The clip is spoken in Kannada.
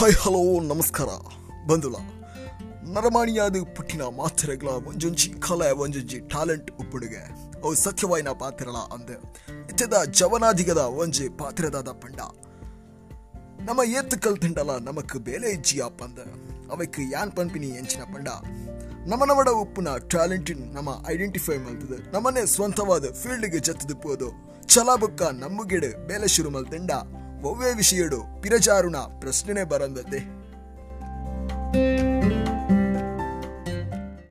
ಹಾಯ್, ಹಲೋ, ನಮಸ್ಕಾರ. ಬಂಧುಲ, ನರಮಾಣಿಯಾದ ಪುಟ್ಟಿನ ಮಾತ್ರೆಗಳ ಒಂಜೊಂಜಿ ಕಲೆ ಒಂಜೊಂಜಿ ಟ್ಯಾಲೆಂಟ್ ಉಪ್ಪುಡುಗೆ. ಅವು ಸತ್ಯವಾಯಿನ ಪಾತ್ರಗಳ ಅಂದೆ. ಇತ್ತದ ಜವನಾದಿಗದ ಒಂಜಿ ಪಾತ್ರದಾದ ಪಂಡ. ನಮ್ಮ ಕಲ್ ಕಲ್ತಂಡಲ ನಮಕ್ ಬೇಲೆ ಇಜ್ಜಿಯ ಪಂದ. ಅವಕ್ಕೆ ಯಾನ್ ಪಂಪಿನಿ ಎಂಚಿನ ಪಂಡ. ನಮ್ಮ ನಮಡ ಉಪ್ಪುನ ಟ್ಯಾಲೆಂಟ್ ನಮ್ಮ ಐಡೆಂಟಿಫೈ ಮಲ್ತದೆ. ನಮ್ಮನೆ ಸ್ವಂತವಾದ ಫೀಲ್ಡ್ಗೆ ಜತ್ತದು ಪೋದು. ಚಲಾಬುಕ್ಕ ನಮ್ಮಗಿಡ ಬೇಲೆ ಶುರು ಮಲ್ತಂಡ. ಒವ್ವೇ ವಿಷಯಡು ಪಿರಚಾರುಣ ಪ್ರಶ್ನೆನೆ ಬರಂದದ್ದೆ.